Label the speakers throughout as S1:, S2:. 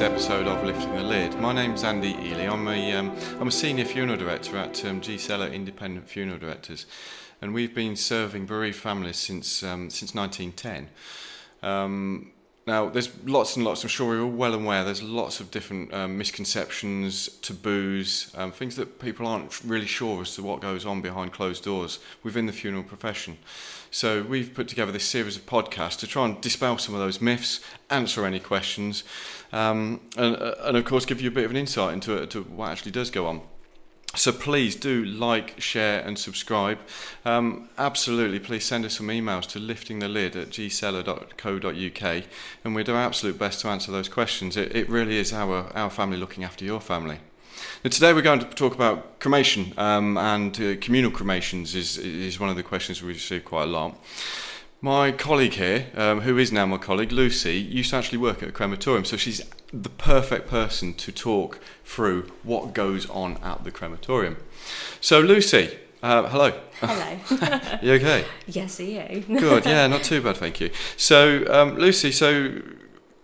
S1: episode of Lifting the Lid. My name's Andy Ely. I'm a, um, I'm a senior funeral director at um, G Seller Independent Funeral Directors, and we've been serving bereaved families since um, since 1910. Now, there's lots and lots, I'm sure we're all well aware, there's lots of different um, misconceptions, taboos, um, things that people aren't really sure as to what goes on behind closed doors within the funeral profession. So, we've put together this series of podcasts to try and dispel some of those myths, answer any questions, um, and, uh, and of course, give you a bit of an insight into, into what actually does go on. So please do like, share, and subscribe. Um, absolutely, please send us some emails to liftingthelid at gseller.co.uk, and we'll do our absolute best to answer those questions. It, it really is our, our family looking after your family. Now, today we're going to talk about cremation, um, and uh, communal cremations is, is one of the questions we receive quite a lot. My colleague here, um, who is now my colleague, Lucy, used to actually work at a crematorium, so she's the perfect person to talk through what goes on at the crematorium. So, Lucy, uh, hello.
S2: Hello.
S1: you okay?
S2: yes, are you?
S1: Good, yeah, not too bad, thank you. So, um, Lucy, so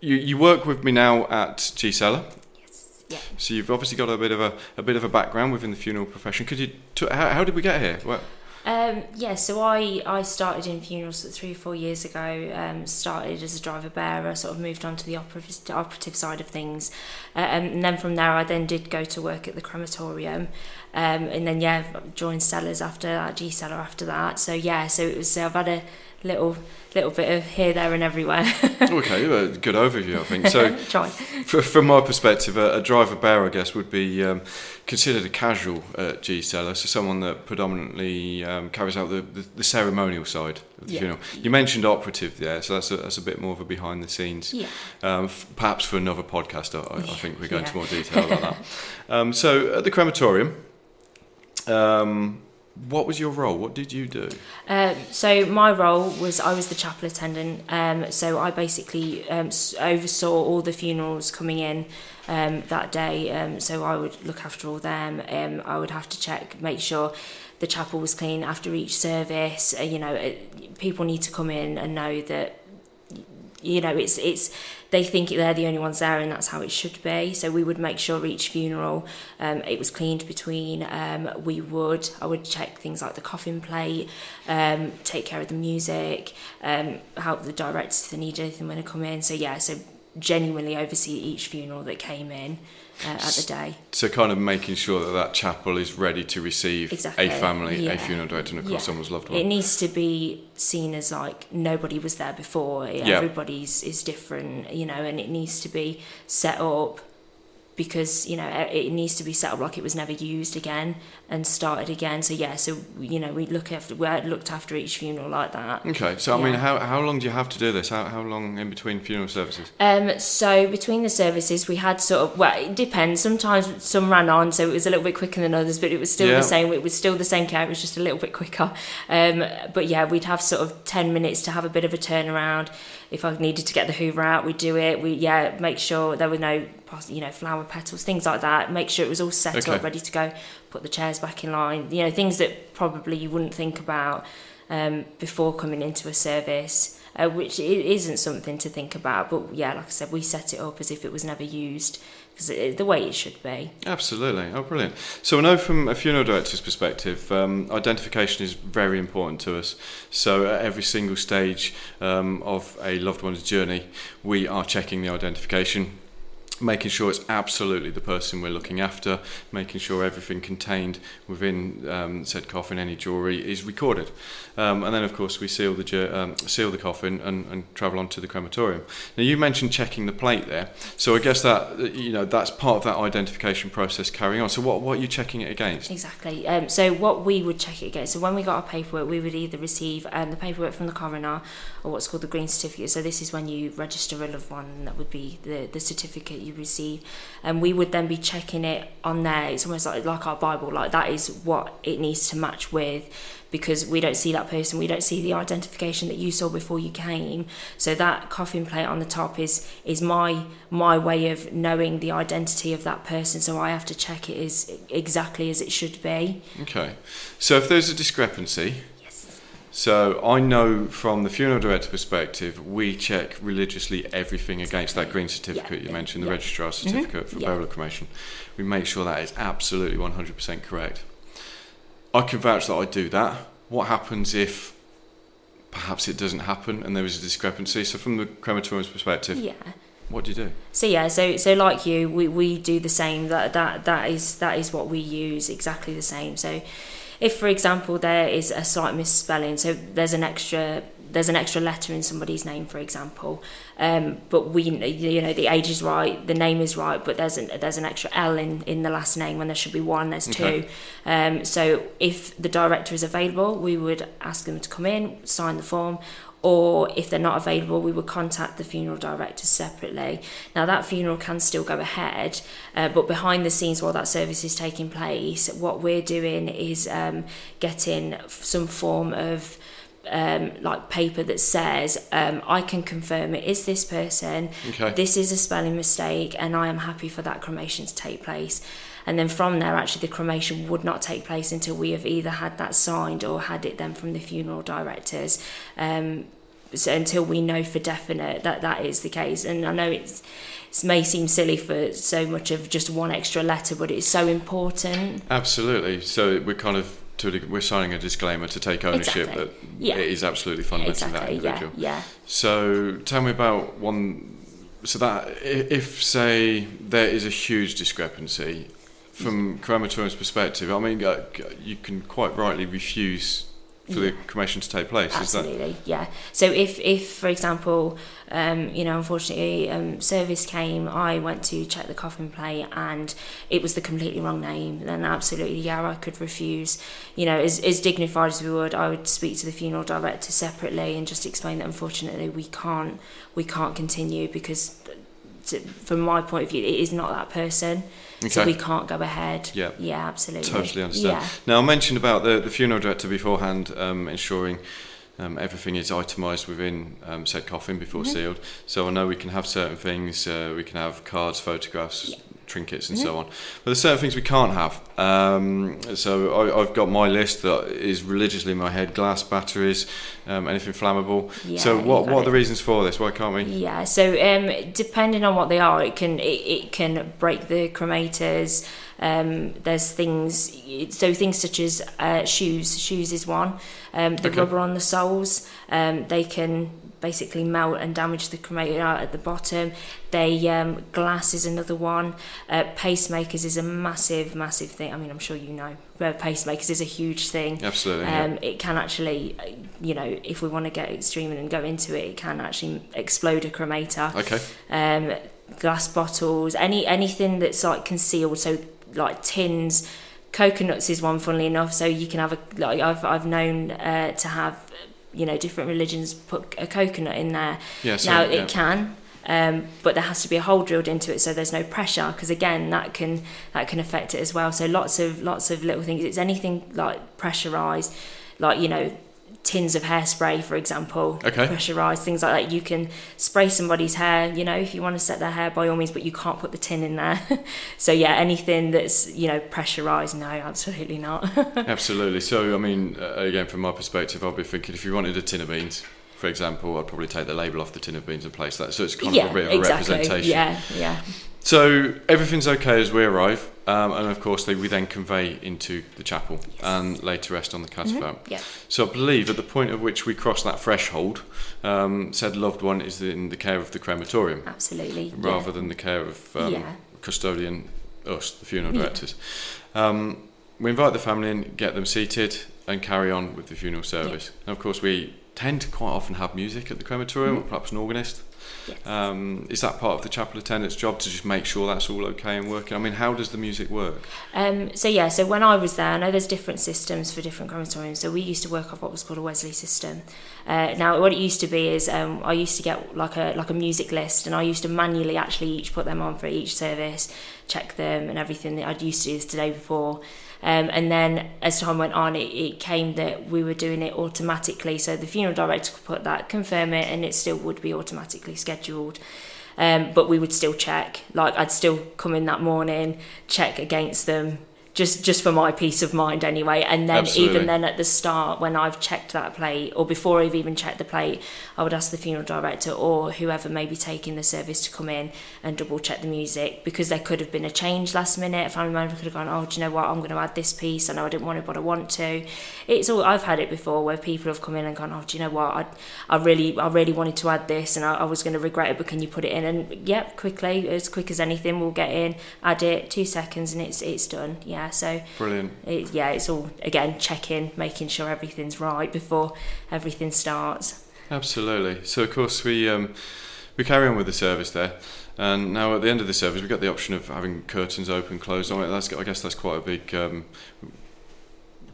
S1: you, you work with me now at G Seller.
S2: Yes, yeah.
S1: So you've obviously got a bit of a, a bit of a background within the funeral profession. Could you? T- how, how did we get here? Well,
S2: Um, yeah, so I, I started in funerals three or four years ago. Um, started as a driver bearer, sort of moved on to the operative, operative side of things, uh, and then from there I then did go to work at the crematorium, um, and then yeah joined Sellers after that, G Seller after that. So yeah, so it was I've had a little little bit of here, there, and everywhere.
S1: okay, well, good overview, I think. So,
S2: Try.
S1: f- from my perspective, a, a driver bear, I guess, would be um, considered a casual at G Seller, so someone that predominantly um, carries out the, the, the ceremonial side of the
S2: Yeah.
S1: funeral. You mentioned operative there, so that's a, that's a bit more of a behind the scenes.
S2: Yeah.
S1: Um, f- perhaps for another podcast, I, I
S2: Yeah,
S1: think we go into
S2: yeah.
S1: more detail about that. Um, so, at the crematorium, um, what was your role? What did you do?
S2: Um, so my role was I was the chapel attendant. Um, so I basically um, oversaw all the funerals coming in um, that day. Um, so I would look after all them. Um, I would have to check, make sure the chapel was clean after each service. Uh, you know, it, people need to come in and know that you know it's it's they think they're the only ones there and that's how it should be. So we would make sure each funeral um, it was cleaned between um, we would I would check things like the coffin plate um, take care of the music um, help the directors if they need anything when they come in. So yeah so genuinely oversee each funeral that came in uh, at the day
S1: So, kind of making sure that that chapel is ready to receive
S2: Exactly,
S1: a family, a funeral director, and of course,
S2: Yeah.
S1: someone's loved one.
S2: It needs to be seen as like nobody was there before.
S1: Yeah.
S2: Everybody's is different, you know, and it needs to be set up because you know it needs to be set up like it was never used again and started again. So yeah, so you know we look after we looked after each funeral like that.
S1: Okay, so I mean, how, how long do you have to do this? How, how long in between funeral services?
S2: Um, so between the services, we had sort of well, it depends. Sometimes some ran on, so it was a little bit quicker than others, but it was still
S1: Yeah.
S2: the same. It was still the same care. It was just a little bit quicker. Um, but yeah, we'd have sort of ten minutes to have a bit of a turnaround. If I needed to get the Hoover out, we'd do it. We yeah, make sure there were no you know flower petals, things like that. Make sure it was all set
S1: Okay.
S2: up, ready to go. Put the chairs back in line. You know things that probably you wouldn't think about um, before coming into a service, uh, which i- isn't something to think about. But yeah, like I said, we set it up as if it was never used because the way it should be.
S1: Absolutely. Oh, brilliant. So I know from a funeral director's perspective, um, identification is very important to us. So at every single stage um, of a loved one's journey, we are checking the identification. Making sure it's absolutely the person we're looking after, making sure everything contained within um, said coffin, any jewellery, is recorded, um, and then of course we seal the um, seal the coffin and, and travel on to the crematorium. Now you mentioned checking the plate there, so I guess that you know that's part of that identification process carrying on. So what what are you checking it against?
S2: Exactly. Um, so what we would check it against. So when we got our paperwork, we would either receive um, the paperwork from the coroner or what's called the green certificate. So this is when you register a loved one. That would be the the certificate you receive, and we would then be checking it on there. It's almost like like our Bible. Like that is what it needs to match with. Because we don't see that person, we don't see the identification that you saw before you came. So that coffin plate on the top is is my my way of knowing the identity of that person. So I have to check it is exactly as it should be.
S1: Okay, so if there's a discrepancy. So I know from the funeral director perspective, we check religiously everything against that green certificate you mentioned, the
S2: yeah.
S1: registrar mm-hmm. certificate for
S2: Yeah.
S1: burial cremation. We make sure that is absolutely 100% correct. I can vouch that I do that. What happens if perhaps it doesn't happen and there is a discrepancy? So from the crematorium's perspective,
S2: Yeah.
S1: what do you do?
S2: So yeah, so so like you, we, we do the same. That that that is that is what we use exactly the same. So if for example there is a slight misspelling, so there's an extra there's an extra letter in somebody's name, for example, um, but we you know the age is right, the name is right, but there's an there's an extra L in in the last name when there should be one. There's
S1: Okay.
S2: two. Um, so if the director is available, we would ask them to come in, sign the form, or if they're not available, we would contact the funeral director separately. Now, that funeral can still go ahead, uh, but behind the scenes while that service is taking place, what we're doing is um, getting some form of um, like paper that says, um, I can confirm it is this person,
S1: Okay.
S2: this is a spelling mistake, and I am happy for that cremation to take place. And then from there, actually, the cremation would not take place until we have either had that signed or had it then from the funeral directors. Um, so until we know for definite that that is the case. And I know it's it may seem silly for so much of just one extra letter, but it's so important.
S1: Absolutely. So we're kind of to we're signing a disclaimer to take ownership
S2: Exactly.
S1: that
S2: Yeah.
S1: it is absolutely fundamental to that
S2: exactly. Yeah.
S1: individual.
S2: Yeah.
S1: So tell me about one. So that if say there is a huge discrepancy from mm. crematorium's perspective, I mean you can quite rightly refuse for the
S2: Yeah.
S1: cremation to take place. Is that
S2: Absolutely, yeah. So if, if for example, um, you know, unfortunately, um, service came, I went to check the coffin plate, and it was the completely wrong name. Then absolutely, yeah, I could refuse. You know, as as dignified as we would, I would speak to the funeral director separately and just explain that unfortunately we can't we can't continue because. To, from my point of view, it is not that person, so we can't go ahead.
S1: Yeah.
S2: yeah, absolutely.
S1: Totally understand.
S2: Yeah,
S1: Now, I mentioned about the, the funeral director beforehand um, ensuring um, everything is itemised within um, said coffin before
S2: Mm-hmm.
S1: sealed. So I know we can have certain things, uh, we can have cards, photographs,
S2: Yeah.
S1: Trinkets, and
S2: Mm-hmm.
S1: so on. But there's certain things we can't have. Um, so I, I've got my list that is religiously in my head glass, batteries, um, anything flammable.
S2: yeah.
S1: so, what, what are
S2: it.
S1: the reasons for this? Why can't we?
S2: Yeah, so um, depending on what they are, it can it, it can break the cremators. Um, there's things, so things such as uh, shoes. Shoes is one. Um, the
S1: Okay.
S2: rubber on the soles, um, they can basically melt and damage the cremator at the bottom. They um, glass is another one. Uh, pacemakers is a massive, massive thing. I mean, I'm sure you know. But pacemakers is a huge thing.
S1: Absolutely. yeah.
S2: Um, it can actually, you know, if we want to get extreme and go into it, it can actually explode a cremator.
S1: Okay.
S2: Um, glass bottles, any anything that's like concealed, so like tins. Coconuts is one, funnily enough. So you can have a like I've I've known uh, to have, you know, different religions put a coconut in there.
S1: Yeah. So,
S2: now
S1: yeah.
S2: it can. Um, but there has to be a hole drilled into it so there's no pressure because again that can that can affect it as well so lots of lots of little things it's anything like pressurized like you know tins of hairspray for example
S1: Okay.
S2: pressurized things like that you can spray somebody's hair you know if you want to set their hair by all means but you can't put the tin in there so yeah anything that's you know pressurized no absolutely not
S1: Absolutely. So, I mean, uh, again, from my perspective, I'll be thinking if you wanted a tin of beans, for example, I'd probably take the label off the tin of beans and place that. So it's kind
S2: yeah
S1: of a bit of
S2: exactly
S1: a representation.
S2: yeah yeah
S1: So everything's okay as we arrive, um, and of course, they, we then convey into the chapel and lay to rest on the catafalque.
S2: yeah
S1: So I believe at the point at which we cross that threshold, um, said loved one is in the care of the crematorium
S2: absolutely
S1: rather than the care of um,
S2: Yeah.
S1: custodian, us, the funeral
S2: Yeah.
S1: directors. Um, we invite the family in, get them seated, and carry on with the funeral service. And of course, we tend to quite often have music at the crematorium, or perhaps an organist.
S2: Yes.
S1: Um, is that part of the chapel attendant's job to just make sure that's all okay and working? I mean, how does the music work?
S2: Um, so yeah, so when I was there, I know there's different systems for different crematoriums. So we used to work off what was called a Wesley system. Uh, now, what it used to be is um, I used to get like a like a music list, and I used to manually actually each put them on for each service, check them and everything. That I'd used to do this the day before. Um, and then as time went on, it, it came that we were doing it automatically. So the funeral director could put that, confirm it, and it still would be automatically scheduled. Um, but we would still check. Like I'd still come in that morning, check against them, just just for my peace of mind anyway. And then
S1: Absolutely.
S2: even then at the start, when I've checked that plate, or before I've even checked the plate, I would ask the funeral director or whoever may be taking the service to come in and double check the music because there could have been a change last minute. A family member could have gone, oh, do you know what? I'm going to add this piece. I know I didn't want it, but I want to. It's all I've had it before where people have come in and gone, oh, do you know what? I, I really, I really wanted to add this, and I, I was going to regret it, but can you put it in? And yep, quickly, as quick as anything, we'll get in, add it, two seconds, and it's it's done. Yeah, so
S1: Brilliant.
S2: it, yeah, it's all again checking, making sure everything's right before everything starts.
S1: Absolutely. So of course we um, we carry on with the service there, and now at the end of the service we've got the option of having curtains open, closed. on it. That's I guess that's quite a big um,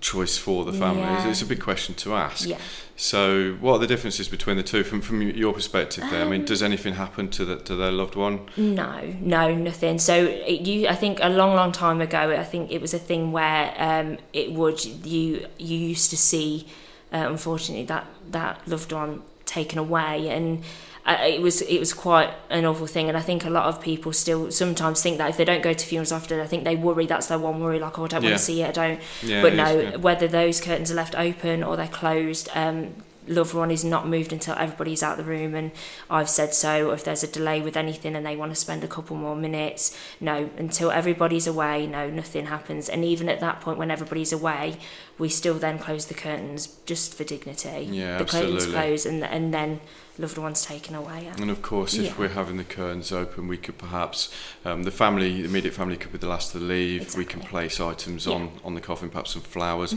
S1: choice for the family. It's,
S2: Yeah.
S1: it's a big question to ask.
S2: Yeah.
S1: So what are the differences between the two from from your perspective? There, I
S2: Um,
S1: mean, does anything happen to the, to their loved one?
S2: No, no, nothing. So it, you, I think a long, long time ago, I think it was a thing where um, it would you you used to see, uh, unfortunately, that that loved one taken away, and uh, it was it was quite an awful thing. And I think a lot of people still sometimes think that if they don't go to funerals often, I think they worry that's their one worry, like oh, I don't
S1: Yeah.
S2: want to see it, I don't.
S1: Yeah,
S2: but no,
S1: is, yeah.
S2: whether those curtains are left open or they're closed, um, loved one is not moved until everybody's out of the room. And I've said so. If there's a delay with anything and they want to spend a couple more minutes, no, until everybody's away, no, nothing happens. And even at that point, when everybody's away, we still then close the curtains just for dignity.
S1: Yeah,
S2: the curtains close, and and then loved ones taken away. Yeah.
S1: And of course, if
S2: Yeah.
S1: we're having the curtains open, we could perhaps um, the family, the immediate family, could be the last to leave. We can place items
S2: Yeah. Mm-hmm.
S1: on on the coffin, perhaps some flowers,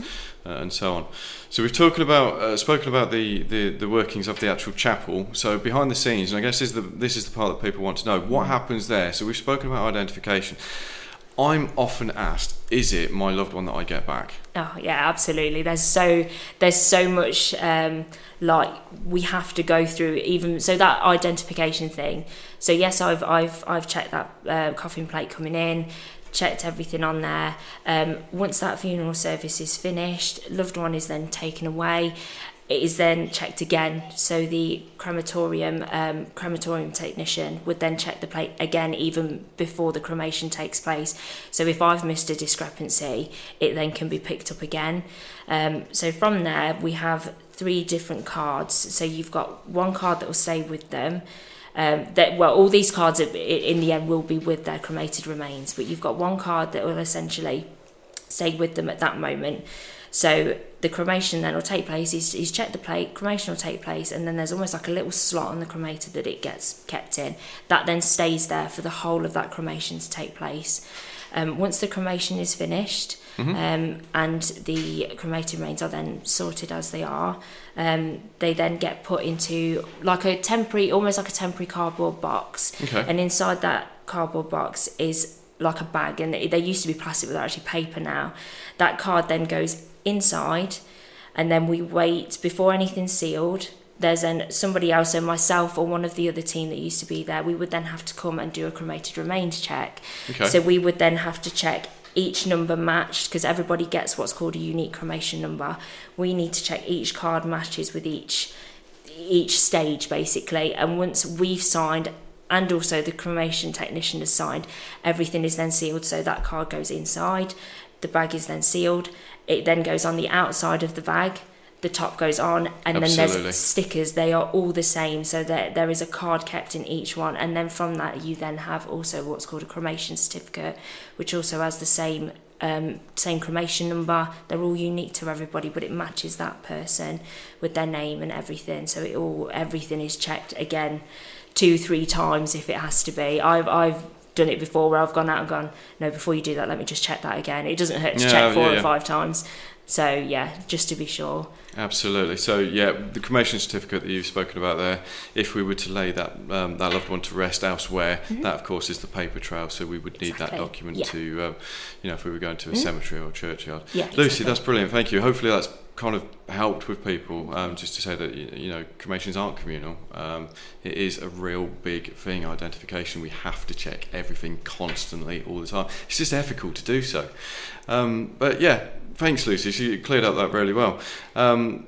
S1: uh, and so on. So we've talked about uh, spoken about the, the the workings of the actual chapel. So behind the scenes, and I guess this is the this is the part that people want to know.
S2: Mm.
S1: What happens there? So we've spoken about identification. I'm often asked, "Is it my loved one that I get back?"
S2: Oh yeah, absolutely. There's so there's so much um, like we have to go through even so that identification thing. So yes, I've I've I've checked that uh, coffin plate coming in, checked everything on there. Um, once that funeral service is finished, loved one is then taken away. It is then checked again. So the crematorium um, crematorium technician would then check the plate again, even before the cremation takes place. So if I've missed a discrepancy, it then can be picked up again. Um, so from there, we have three different cards. So you've got one card that will stay with them. Um, that well, all these cards in the end will be with their cremated remains, but you've got one card that will essentially stay with them at that moment. So the cremation then will take place. He's, he's checked the plate. Cremation will take place, and then there's almost like a little slot on the cremator that it gets kept in. That then stays there for the whole of that cremation to take place. Um, once the cremation is finished, um, and the cremated remains are then sorted as they are, um, they then get put into like a temporary, almost like a temporary cardboard box.
S1: Okay.
S2: And inside that cardboard box is like a bag, and they they used to be plastic, but they're actually paper now. That card then goes inside, and then we wait before anything's sealed. There's then somebody else, so myself or one of the other team that used to be there, we would then have to come and do a cremated remains check.
S1: Okay.
S2: So we would then have to check each number matched because everybody gets what's called a unique cremation number. We need to check each card matches with each each stage basically and once we've signed and also the cremation technician has signed everything is then sealed so that card goes inside the bag is then sealed. It then goes on the outside of the bag. The top goes on and then there's stickers. They are all the same. So there, there is a card kept in each one. And then from that you then have also what's called a cremation certificate which also has the same um, same cremation number. They're all unique to everybody but it matches that person with their name and everything. So it all everything is checked again two three times if it has to be. I've, I've done it before where I've gone out and gone no before you do that let me just check that again it doesn't hurt to
S1: Yeah,
S2: check four
S1: yeah,
S2: or
S1: yeah.
S2: five times so yeah just to be sure
S1: Absolutely. So yeah, the cremation certificate that you've spoken about there. If we were to lay that um, that loved one to rest elsewhere, that of course is the paper trail. So we would need that
S2: Mm-hmm.
S1: Document
S2: Yeah.
S1: to, um, you know, if we were going to a cemetery or churchyard.
S2: Yeah,
S1: Lucy,
S2: exactly.
S1: that's brilliant. Thank you. Hopefully that's kind of helped with people. Um, just to say that you you know cremations aren't communal. Um, it is a real big thing. Identification. We have to check everything constantly all the time. It's just ethical to do so. Um, but yeah, thanks, Lucy. She cleared up that really well. Um,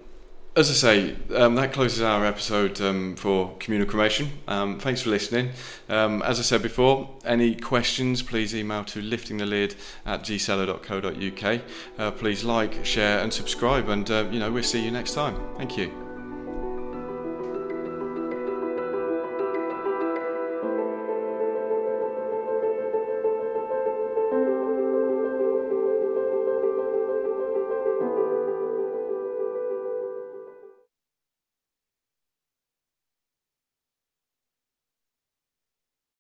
S1: as I say, um, that closes our episode um, for communal cremation. Um, thanks for listening. Um, as I said before, any questions, please email to liftingthelid at gseller.co.uk. Uh, please like, share, and subscribe, and uh, you know we'll see you next time. Thank you.